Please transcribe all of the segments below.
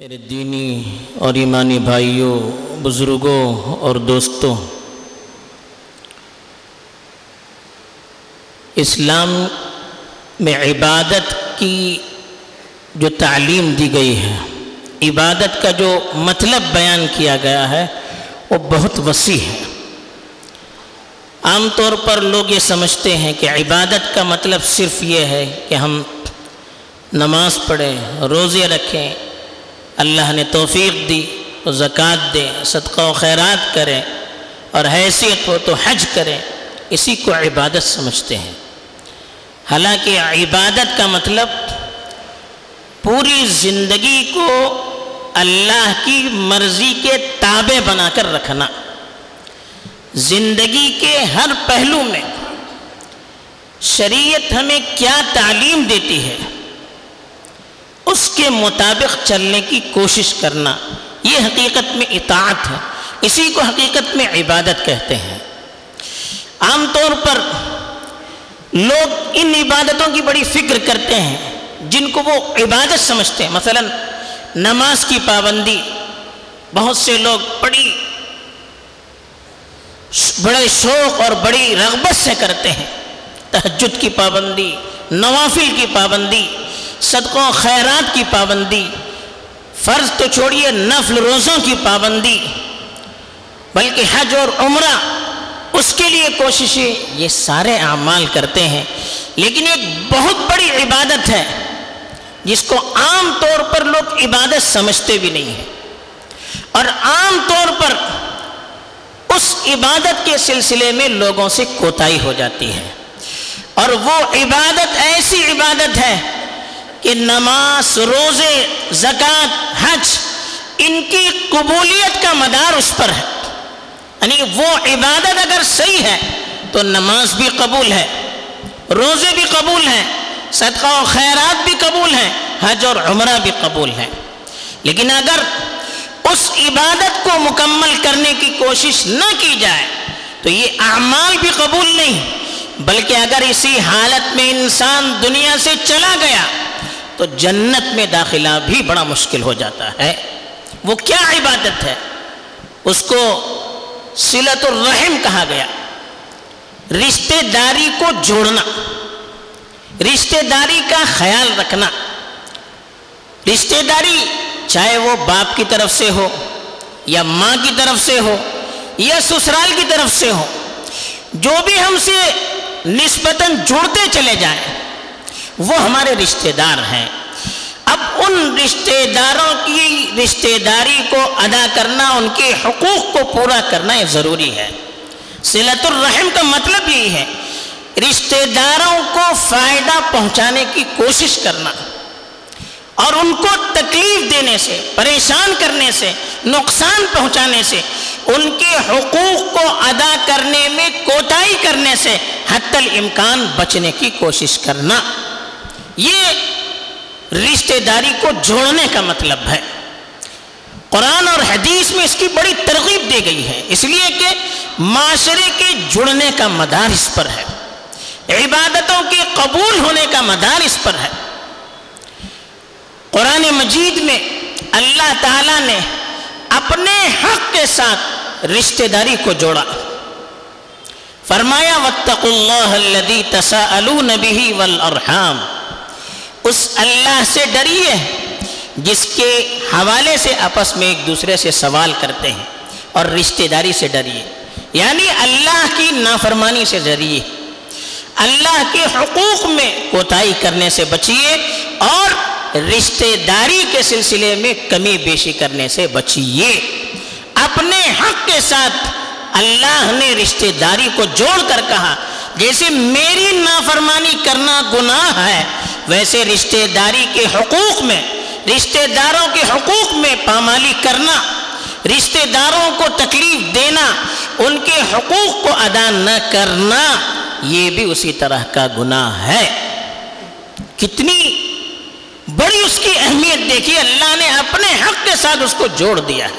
میرے دینی اور ایمانی بھائیوں، بزرگوں اور دوستوں، اسلام میں عبادت کی جو تعلیم دی گئی ہے، عبادت کا جو مطلب بیان کیا گیا ہے، وہ بہت وسیع ہے۔ عام طور پر لوگ یہ سمجھتے ہیں کہ عبادت کا مطلب صرف یہ ہے کہ ہم نماز پڑھیں، روزے رکھیں اللہ نے توفیق دی تو زکوٰۃ دیں صدقہ و خیرات کریں اور حیثیت ہو تو حج کریں اسی کو عبادت سمجھتے ہیں۔ حالانکہ عبادت کا مطلب پوری زندگی کو اللہ کی مرضی کے تابع بنا کر رکھنا۔ زندگی کے ہر پہلو میں شریعت ہمیں کیا تعلیم دیتی ہے؟ اس کے مطابق چلنے کی کوشش کرنا۔ یہ حقیقت میں اطاعت ہے۔ اسی کو حقیقت میں عبادت کہتے ہیں۔ عام طور پر لوگ ان عبادتوں کی بڑی فکر کرتے ہیں، جن کو وہ عبادت سمجھتے ہیں۔ مثلا نماز کی پابندی، بہت سے لوگ بڑی بڑے شوق اور بڑی رغبت سے کرتے ہیں۔ تہجد کی پابندی، نوافل کی پابندی صدقوں خیرات کی پابندی، فرض تو چھوڑیے نفل روزوں کی پابندی، بلکہ حج اور عمرہ، اس کے لیے کوششیں یہ سارے اعمال کرتے ہیں۔ لیکن ایک بہت بڑی عبادت ہے، جس کو عام طور پر لوگ عبادت سمجھتے بھی نہیں ہیں۔ اور عام طور پر اس عبادت کے سلسلے میں لوگوں سے کوتاہی ہو جاتی ہے۔ اور وہ عبادت ایسی عبادت ہے کہ نماز، روزے زکوٰۃ حج، ان کی قبولیت کا مدار اس پر ہے۔ یعنی وہ عبادت اگر صحیح ہے تو نماز بھی قبول ہے، روزے بھی قبول ہیں، صدقہ و خیرات بھی قبول ہیں، حج اور عمرہ بھی قبول ہیں۔ لیکن اگر اس عبادت کو مکمل کرنے کی کوشش نہ کی جائے تو یہ اعمال بھی قبول نہیں، بلکہ اگر اسی حالت میں انسان دنیا سے چلا گیا تو جنت میں داخلہ بھی بڑا مشکل ہو جاتا ہے۔ وہ کیا عبادت ہے؟ اس کو سلت الرحم کہا گیا۔ رشتے داری کو جوڑنا۔ رشتے داری کا خیال رکھنا۔ رشتے داری چاہے وہ باپ کی طرف سے ہو یا ماں کی طرف سے ہو یا سسرال کی طرف سے ہو، جو بھی ہم سے نسبتاً جڑتے چلے جائیں وہ ہمارے رشتے دار ہیں۔ اب ان رشتے داروں کی رشتے داری کو ادا کرنا، ان کے حقوق کو پورا کرنا یہ ضروری ہے۔ صلت الرحم کا مطلب یہی ہے رشتے داروں کو فائدہ پہنچانے کی کوشش کرنا۔ اور ان کو تکلیف دینے سے، پریشان کرنے سے، نقصان پہنچانے سے، ان کے حقوق کو ادا کرنے میں کوتاہی کرنے سے حتی الامکان بچنے کی کوشش کرنا۔ یہ رشتہ داری کو جوڑنے کا مطلب ہے۔ قرآن اور حدیث میں اس کی بڑی ترغیب دی گئی ہے۔ اس لیے کہ معاشرے کے جڑنے کا مدار اس پر ہے۔ عبادتوں کے قبول ہونے کا مدار اس پر ہے۔ قرآن مجید میں اللہ تعالیٰ نے اپنے حق کے ساتھ رشتہ داری کو جوڑا۔ فرمایا، وَاتَّقُوا اللَّهَ الَّذِي تَسَأَلُونَ بِهِ وَالْأَرْحَامِ۔ اس اللہ سے ڈریے جس کے حوالے سے آپس میں ایک دوسرے سے سوال کرتے ہیں اور رشتہ داری سے ڈریے یعنی اللہ کی نافرمانی سے ڈریے اللہ کے حقوق میں کوتاہی کرنے سے بچیے اور رشتہ داری کے سلسلے میں کمی بیشی کرنے سے بچیے۔ اپنے حق کے ساتھ اللہ نے رشتہ داری کو جوڑ کر کہا، جیسے میری نافرمانی کرنا گناہ ہے ویسے رشتہ داری کے حقوق میں، رشتہ داروں کے حقوق میں پامالی کرنا، رشتہ داروں کو تکلیف دینا، ان کے حقوق کو ادا نہ کرنا، یہ بھی اسی طرح کا گناہ ہے۔ کتنی بڑی اس کی اہمیت دیکھی، اللہ نے اپنے حق کے ساتھ اس کو جوڑ دیا۔ ہے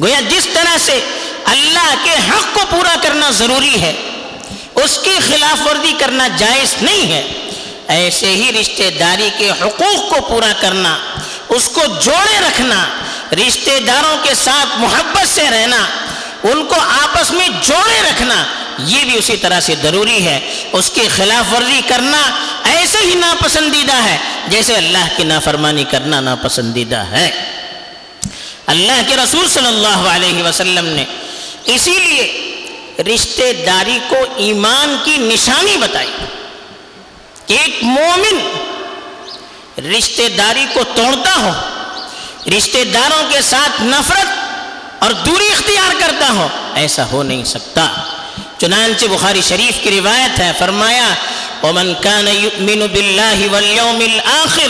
گویا جس طرح سے اللہ کے حق کو پورا کرنا ضروری ہے، اس کی خلاف ورزی کرنا جائز نہیں ہے۔ ایسے ہی رشتہ داری کے حقوق کو پورا کرنا، اس کو جوڑے رکھنا، رشتہ داروں کے ساتھ محبت سے رہنا، ان کو آپس میں جوڑے رکھنا، یہ بھی اسی طرح سے ضروری ہے۔ اس کی خلاف ورزی کرنا ایسے ہی ناپسندیدہ ہے جیسے اللہ کی نافرمانی کرنا ناپسندیدہ ہے۔ اللہ کے رسول صلی اللہ علیہ وسلم نے اسی لیے رشتہ داری کو ایمان کی نشانی بتائی۔ کہ ایک مومن رشتہ داری کو توڑتا ہو، رشتہ داروں کے ساتھ نفرت اور دوری اختیار کرتا ہو، ایسا ہو نہیں سکتا۔ چنانچہ بخاری شریف کی روایت ہے، فرمایا، ومن كان يؤمن بالله واليوم الآخر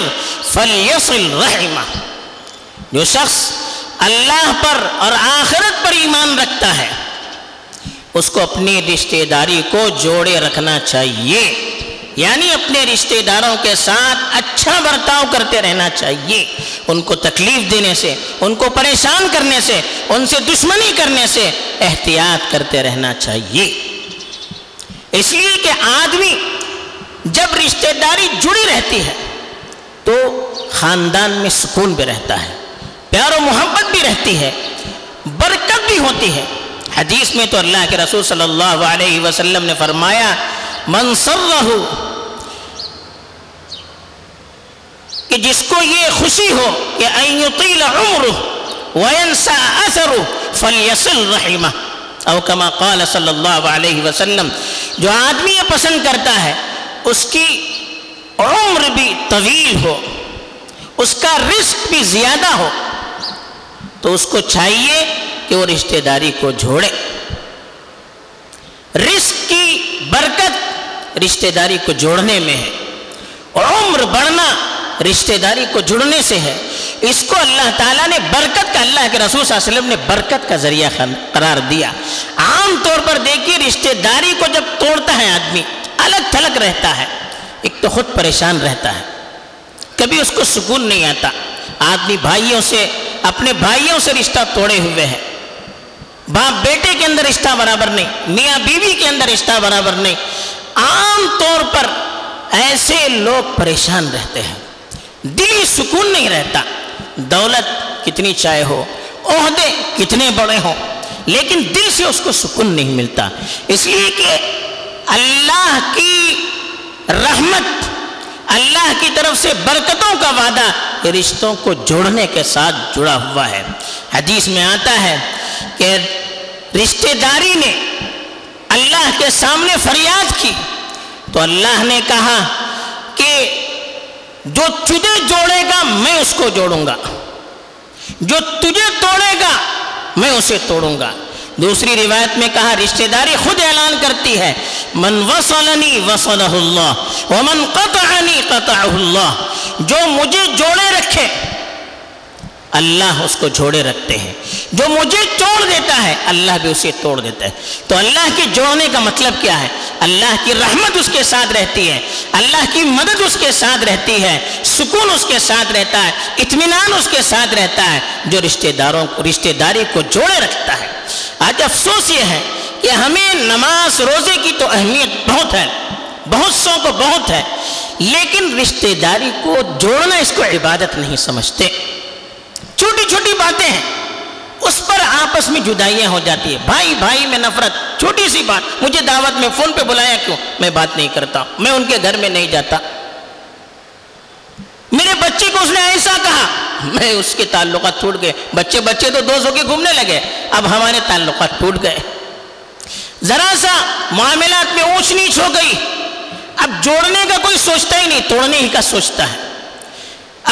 فليصل رحمه جو شخص اللہ پر اور آخرت پر ایمان رکھتا ہے، اس کو اپنی رشتہ داری کو جوڑے رکھنا چاہیے۔ یعنی اپنے رشتہ داروں کے ساتھ اچھا برتاؤ کرتے رہنا چاہیے۔ ان کو تکلیف دینے سے، ان کو پریشان کرنے سے، ان سے دشمنی کرنے سے احتیاط کرتے رہنا چاہیے۔ اس لیے کہ آدمی جب رشتہ داری جڑی رہتی ہے تو خاندان میں سکون بھی رہتا ہے، پیار و محبت بھی رہتی ہے، برکت بھی ہوتی ہے۔ حدیث میں تو اللہ کے رسول صلی اللہ علیہ وسلم نے فرمایا رہو کہ جس کو یہ خوشی ہو کہ او کما قال صلی اللہ علیہ وسلم، جو آدمی یہ پسند کرتا ہے، اس کی عمر بھی طویل ہو، اس کا رزق بھی زیادہ ہو، تو اس کو چاہیے کہ وہ رشتہ داری کو جوڑے رزق کی برکت رشتہ داری کو جوڑنے میں ہے۔ عمر بڑھنا رشتہ داری کو جڑنے سے ہے۔ اس کو اللہ تعالیٰ نے برکت کا اللہ کے رسول صلی اللہ علیہ وسلم نے برکت کا ذریعہ قرار دیا۔ عام طور پر دیکھیے رشتہ داری کو جب توڑتا ہے آدمی، الگ تھلگ رہتا ہے۔ ایک تو خود پریشان رہتا ہے۔ کبھی اس کو سکون نہیں آتا۔ آدمی بھائیوں سے، اپنے بھائیوں سے رشتہ توڑے ہوئے ہیں۔ باپ بیٹے کے اندر رشتہ برابر نہیں، میاں بیوی کے اندر رشتہ برابر نہیں۔ عام طور پر ایسے لوگ پریشان رہتے ہیں۔ دلی سکون نہیں رہتا۔ دولت کتنی چاہے ہو، عہدے کتنے بڑے ہوں، لیکن دل سے اس کو سکون نہیں ملتا۔ اس لیے کہ اللہ کی رحمت، اللہ کی طرف سے برکتوں کا وعدہ رشتوں کو جوڑنے کے ساتھ جڑا ہوا ہے۔ حدیث میں آتا ہے کہ رشتہ داری نے اللہ کے سامنے فریاد کی۔ تو اللہ نے کہا کہ جو تجھے جوڑے گا میں اس کو جوڑوں گا۔ جو تجھے توڑے گا میں اسے توڑوں گا۔ دوسری روایت میں کہا، رشتہ داری خود اعلان کرتی ہے۔ من وصلنی وصلہ اللہ، ومن قطعنی قطعہ اللہ۔ جو مجھے جوڑے رکھے اللہ اس کو جوڑے رکھتے ہیں۔ جو مجھے توڑ دیتا ہے، اللہ بھی اسے توڑ دیتا ہے۔ تو اللہ کے جوڑنے کا مطلب کیا ہے؟ اللہ کی رحمت اس کے ساتھ رہتی ہے۔ اللہ کی مدد اس کے ساتھ رہتی ہے۔ سکون اس کے ساتھ رہتا ہے۔ اطمینان اس کے ساتھ رہتا ہے۔ جو رشتہ داروں کو، رشتہ داری کو جوڑے رکھتا ہے۔ آج افسوس یہ ہے کہ ہمیں نماز، روزے کی تو اہمیت بہت ہے۔ بہت سو کو بہت ہے۔ لیکن رشتہ داری کو جوڑنا اس کو عبادت نہیں سمجھتے۔ چھوٹی چھوٹی باتیں ہیں۔ اس پر آپس میں جدائیاں ہو جاتی ہے بھائی بھائی، میں نفرت۔ چھوٹی سی بات۔ مجھے دعوت میں فون پہ بلایا کیوں؟ میں بات نہیں کرتا۔ میں ان کے گھر میں نہیں جاتا۔ میرے بچے کو اس نے ایسا کہا۔ میں اس کے تعلقات ٹوٹ گئے۔ بچے بچے تو دوست ہو کے گھومنے لگے۔ اب ہمارے تعلقات ٹوٹ گئے۔ ذرا سا معاملات میں اونچ نیچ ہو گئی۔ اب جوڑنے کا کوئی سوچتا ہی نہیں، توڑنے ہی کا سوچتا ہے۔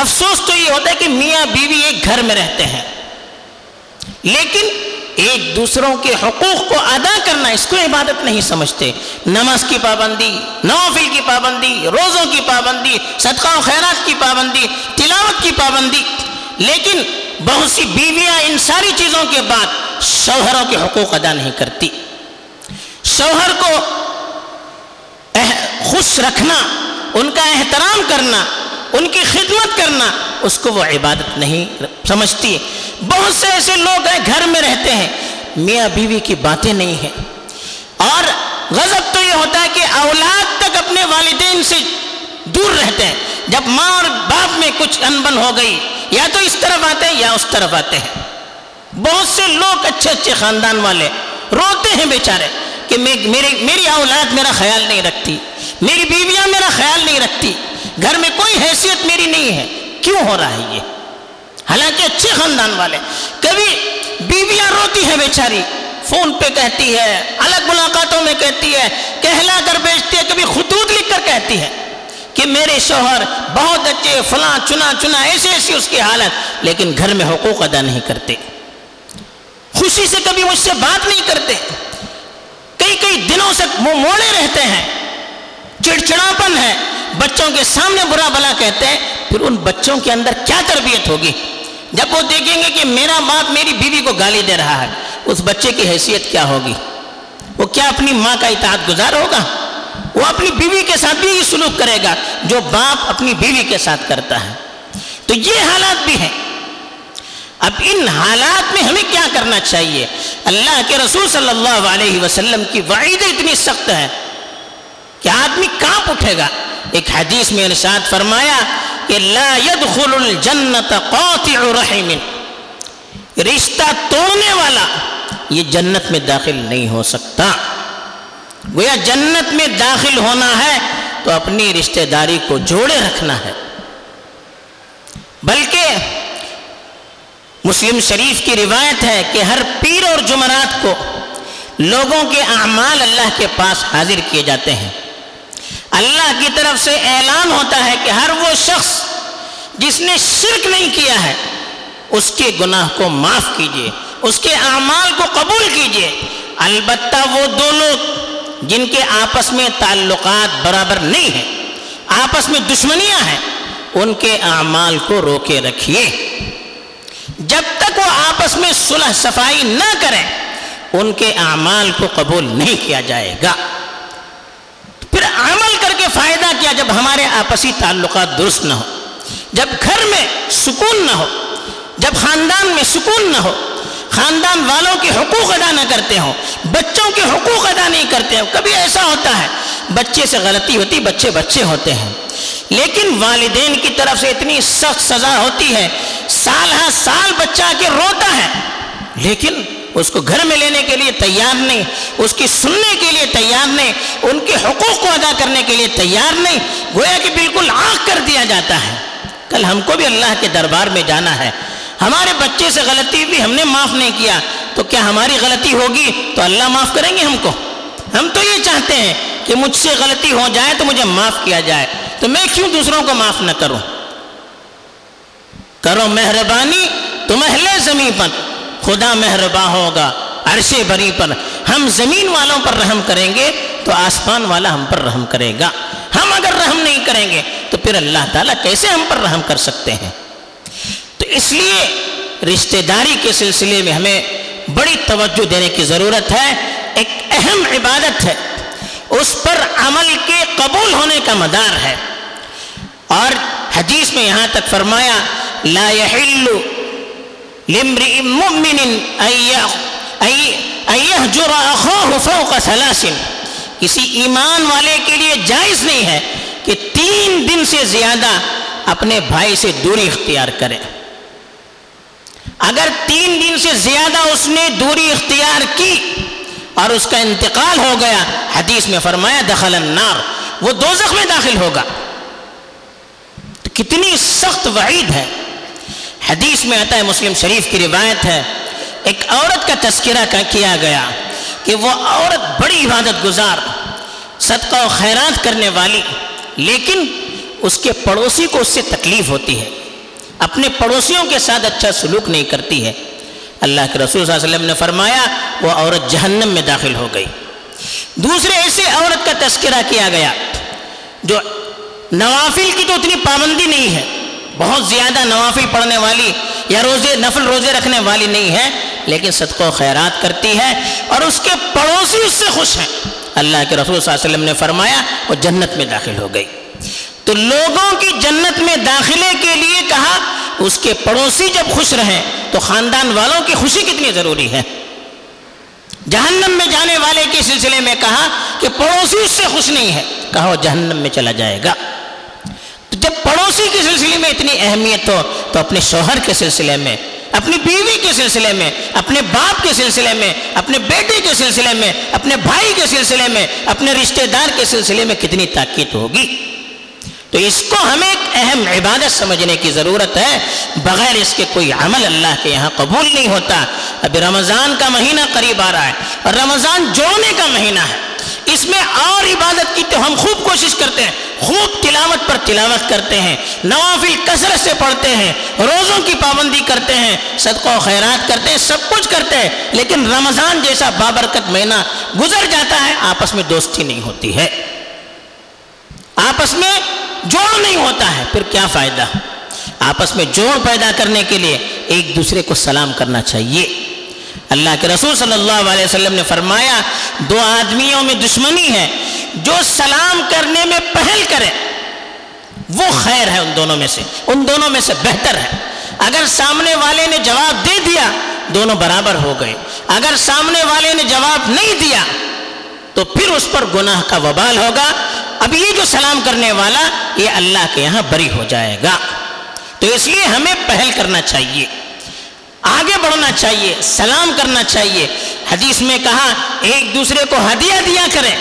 افسوس تو یہ ہوتا ہے کہ میاں بیوی ایک گھر میں رہتے ہیں۔ لیکن ایک دوسروں کے حقوق کو ادا کرنا اس کو عبادت نہیں سمجھتے۔ نماز کی پابندی، نوافل کی پابندی، روزوں کی پابندی، صدقہ و خیرات کی پابندی، تلاوت کی پابندی۔ لیکن بہت سی بیویاں ان ساری چیزوں کے بعد شوہروں کے حقوق ادا نہیں کرتی۔ شوہر کو خوش رکھنا، ان کا احترام کرنا ان کی خدمت کرنا، اس کو وہ عبادت نہیں سمجھتی۔ بہت سے ایسے لوگ ہیں، گھر میں رہتے ہیں، میاں بیوی کی باتیں نہیں ہیں۔ اور غضب تو یہ ہوتا ہے کہ اولاد تک اپنے والدین سے دور رہتے ہیں۔ جب ماں اور باپ میں کچھ انبن ہو گئی، یا تو اس طرف آتے ہیں یا اس طرف آتے ہیں۔ بہت سے لوگ اچھے اچھے خاندان والے روتے ہیں بیچارے کہ میری میری اولاد میرا خیال نہیں رکھتی، میری بیویاں میرا خیال نہیں رکھتی۔ گھر میں کوئی حیثیت میری نہیں ہے۔ کیوں ہو رہا ہے یہ؟ حالانکہ اچھے خاندان والے، کبھی بیویاں روتی ہیں بیچاری، فون پہ کہتی ہے، الگ ملاقاتوں میں کہتی ہے، کہلا کر بیچتی ہے، کبھی خطوط لکھ کر کہتی ہے کہ میرے شوہر بہت اچھے، فلاں، چنا چنا، ایسی ایسی اس کی حالت، لیکن گھر میں حقوق ادا نہیں کرتے۔ خوشی سے کبھی مجھ سے بات نہیں کرتے۔ کئی کئی دنوں سے وہ موڑے رہتے ہیں۔ چڑچڑاپن ہے۔ بچوں کے سامنے برا بلا کہتے ہیں، پھر ان بچوں کے اندر کیا تربیت ہوگی؟ جب وہ دیکھیں گے کہ میرا باپ میری بیوی کو گالی دے رہا ہے، اس بچے کی حیثیت کیا ہوگی؟ وہ کیا اپنی ماں کا اطاعت گزار ہوگا؟ وہ اپنی بیوی کے ساتھ بھی یہ سلوک کرے گا جو باپ اپنی بیوی کے ساتھ کرتا ہے۔ تو یہ حالات بھی ہیں۔ اب ان حالات میں ہمیں کیا کرنا چاہیے؟ اللہ کے رسول صلی اللہ علیہ وسلم کی وعید اتنی سخت ہے کہ آدمی کہاں اٹھے گا۔ ایک حدیث میں ارشاد فرمایا کہ لا يدخل الجنت قاطع رحم. رشتہ توڑنے والا یہ جنت میں داخل نہیں ہو سکتا. گویا جنت میں داخل ہونا ہے تو اپنی رشتہ داری کو جوڑے رکھنا ہے. بلکہ مسلم شریف کی روایت ہے کہ ہر پیر اور جمعرات کو لوگوں کے اعمال اللہ کے پاس حاضر کیے جاتے ہیں. اللہ کی طرف سے اعلان ہوتا ہے کہ ہر وہ شخص جس نے شرک نہیں کیا ہے، اس کے گناہ کو معاف کیجیے، اس کے اعمال کو قبول کیجیے۔ البتہ وہ دو لوگ جن کے آپس میں تعلقات برابر نہیں ہیں، آپس میں دشمنیاں ہیں، ان کے اعمال کو روکے رکھیے۔ جب تک وہ آپس میں صلح صفائی نہ کریں، ان کے اعمال کو قبول نہیں کیا جائے گا پھر عمل کر کے فائدہ کیا جب ہمارے آپسی تعلقات درست نہ ہو، جب گھر میں سکون نہ ہو، جب خاندان میں سکون نہ ہو، خاندان والوں کے حقوق ادا نہ کرتے ہوں، بچوں کے حقوق ادا نہیں کرتے ہوں، کبھی ایسا ہوتا ہے، بچے سے غلطی ہوتی، بچے بچے ہوتے ہیں۔ لیکن والدین کی طرف سے اتنی سخت سزا ہوتی ہے، سال ہر سال بچہ کے روتا ہے، لیکن اس کو گھر میں لینے کے لیے تیار نہیں، اس کی سننے کے لیے تیار نہیں، ان کے حقوق کو ادا کرنے کے لیے تیار نہیں، گویا کہ بالکل آنکھ کر دیا جاتا ہے۔ کل ہم کو بھی اللہ کے دربار میں جانا ہے۔ ہمارے بچے سے غلطی بھی ہم نے معاف نہیں کیا۔ تو کیا ہماری غلطی ہوگی؟ تو اللہ معاف کریں گے ہم کو۔ ہم تو یہ چاہتے ہیں کہ مجھ سے غلطی ہو جائے تو مجھے معاف کیا جائے۔ تو میں کیوں دوسروں کو معاف نہ کروں؟ کرو مہربانی، تم اہل زمین پر۔ خدا مہرباں ہوگا، عرش بری پر۔ ہم زمین والوں پر رحم کریں گے تو آسمان والا ہم پر رحم کرے گا۔ ہم اگر رحم نہیں کریں گے تو پھر اللہ تعالیٰ کیسے ہم پر رحم کر سکتے ہیں؟ تو اس لیے رشتہ داری کے سلسلے میں ہمیں بڑی توجہ دینے کی ضرورت ہے۔ ایک اہم عبادت ہے۔ اس پر عمل کے قبول ہونے کا مدار ہے۔ اور حدیث میں یہاں تک فرمایا، لا يحل لامرئ مؤمن يهجر اخاه فوق ثلاث. کسی ایمان والے کے لیے جائز نہیں ہے کہ تین دن سے زیادہ اپنے بھائی سے دوری اختیار کرے۔ اگر تین دن سے زیادہ اس نے دوری اختیار کی اور اس کا انتقال ہو گیا، حدیث میں فرمایا، دخل النار، وہ دوزخ میں داخل ہوگا۔ تو کتنی سخت وعید ہے۔ حدیث میں آتا ہے، مسلم شریف کی روایت ہے، ایک عورت کا تذکرہ کیا گیا کہ وہ عورت بڑی عبادت گزار، صدقہ و خیرات کرنے والی، لیکن اس کے پڑوسی کو اس سے تکلیف ہوتی ہے۔ اپنے پڑوسیوں کے ساتھ اچھا سلوک نہیں کرتی ہے۔ اللہ کے رسول صلی اللہ علیہ وسلم نے فرمایا، وہ عورت جہنم میں داخل ہو گئی۔ دوسرے ایسے عورت کا تذکرہ کیا گیا، جو نوافل کی تو اتنی پابندی نہیں ہے۔ بہت زیادہ نوافل پڑھنے والی یا روزے، نفل روزے رکھنے والی نہیں ہے، لیکن صدقہ و خیرات کرتی ہے اور اس کے پڑوسی اس سے خوش ہیں۔ اللہ کے رسول صلی اللہ علیہ وسلم نے فرمایا، وہ جنت میں داخل ہو گئی۔ تو لوگوں کی جنت میں داخلے کے لیے کہا، اس کے پڑوسی جب خوش رہیں، تو خاندان والوں کی خوشی کتنی ضروری ہے۔ جہنم میں جانے والے کے سلسلے میں کہا کہ پڑوسی اس سے خوش نہیں ہے، کہا وہ جہنم میں چلا جائے گا تو جب پڑوسی نوکری کے سلسلے میں اتنی اہمیت ہو تو اپنے شوہر کے سلسلے میں، اپنی بیوی کے سلسلے میں، اپنے باپ کے سلسلے میں، اپنے بیٹے کے سلسلے میں، اپنے بھائی کے سلسلے میں، اپنے رشتہ دار کے سلسلے میں کتنی تاکید ہوگی؟ تو اس کو ہمیں ایک اہم عبادت سمجھنے کی ضرورت ہے۔ بغیر اس کے کوئی عمل اللہ کے یہاں قبول نہیں ہوتا۔ ابھی رمضان کا مہینہ قریب آ رہا ہے اور رمضان جوڑنے کا مہینہ ہے۔ اس میں اور عبادت کی تو ہم خوب کوشش کرتے ہیں خوب تلاوت کرتے ہیں، نوافل کثرت سے پڑھتے ہیں، روزوں کی پابندی کرتے ہیں، صدقہ و خیرات کرتے ہیں، سب کچھ کرتے ہیں، لیکن رمضان جیسا بابرکت مہینہ گزر جاتا ہے، آپس میں دوستی نہیں ہوتی ہے۔ آپس میں جوڑ نہیں ہوتا ہے، پھر کیا فائدہ؟ آپس میں جوڑ پیدا کرنے کے لیے ایک دوسرے کو سلام کرنا چاہیے۔ اللہ کے رسول صلی اللہ علیہ وسلم نے فرمایا، دو آدمیوں میں دشمنی ہے، جو سلام کرنے میں پہل کرے وہ خیر ہے ان دونوں میں سے، ان دونوں میں سے بہتر ہے۔ اگر سامنے والے نے جواب دے دیا، دونوں برابر ہو گئے۔ اگر سامنے والے نے جواب نہیں دیا، تو پھر اس پر گناہ کا وبال ہوگا۔ اب یہ جو سلام کرنے والا، یہ اللہ کے یہاں بری ہو جائے گا۔ تو اس لیے ہمیں پہل کرنا چاہیے، آگے بڑھنا چاہیے، سلام کرنا چاہیے۔ حدیث میں کہا، ایک دوسرے کو ہدیہ دیا کرے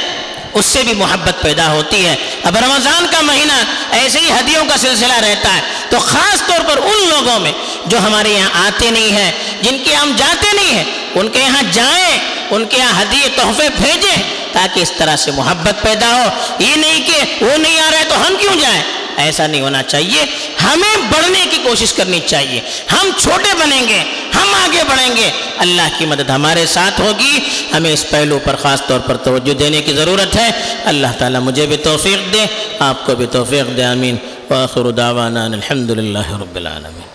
اس سے بھی محبت پیدا ہوتی ہے۔ اب رمضان کا مہینہ ایسے ہی ہدیوں کا سلسلہ رہتا ہے۔ تو خاص طور پر ان لوگوں میں جو ہمارے یہاں آتے نہیں ہیں، جن کے ہم جاتے نہیں ہیں، ان کے یہاں جائیں، ان کے یہاں ہدیے، تحفے بھیجیں تاکہ اس طرح سے محبت پیدا ہو۔ یہ نہیں کہ وہ نہیں آ رہا ہے تو ہم کیوں جائیں؟ ایسا نہیں ہونا چاہیے۔ ہمیں بڑھنے کی کوشش کرنی چاہیے۔ ہم چھوٹے بنیں گے، ہم آگے بڑھیں گے۔ اللہ کی مدد ہمارے ساتھ ہوگی۔ ہمیں اس پہلو پر خاص طور پر توجہ دینے کی ضرورت ہے۔ اللہ تعالیٰ مجھے بھی توفیق دے، آپ کو بھی توفیق دے، آمین۔ واخر دعوانا الحمد للہ رب العالمین۔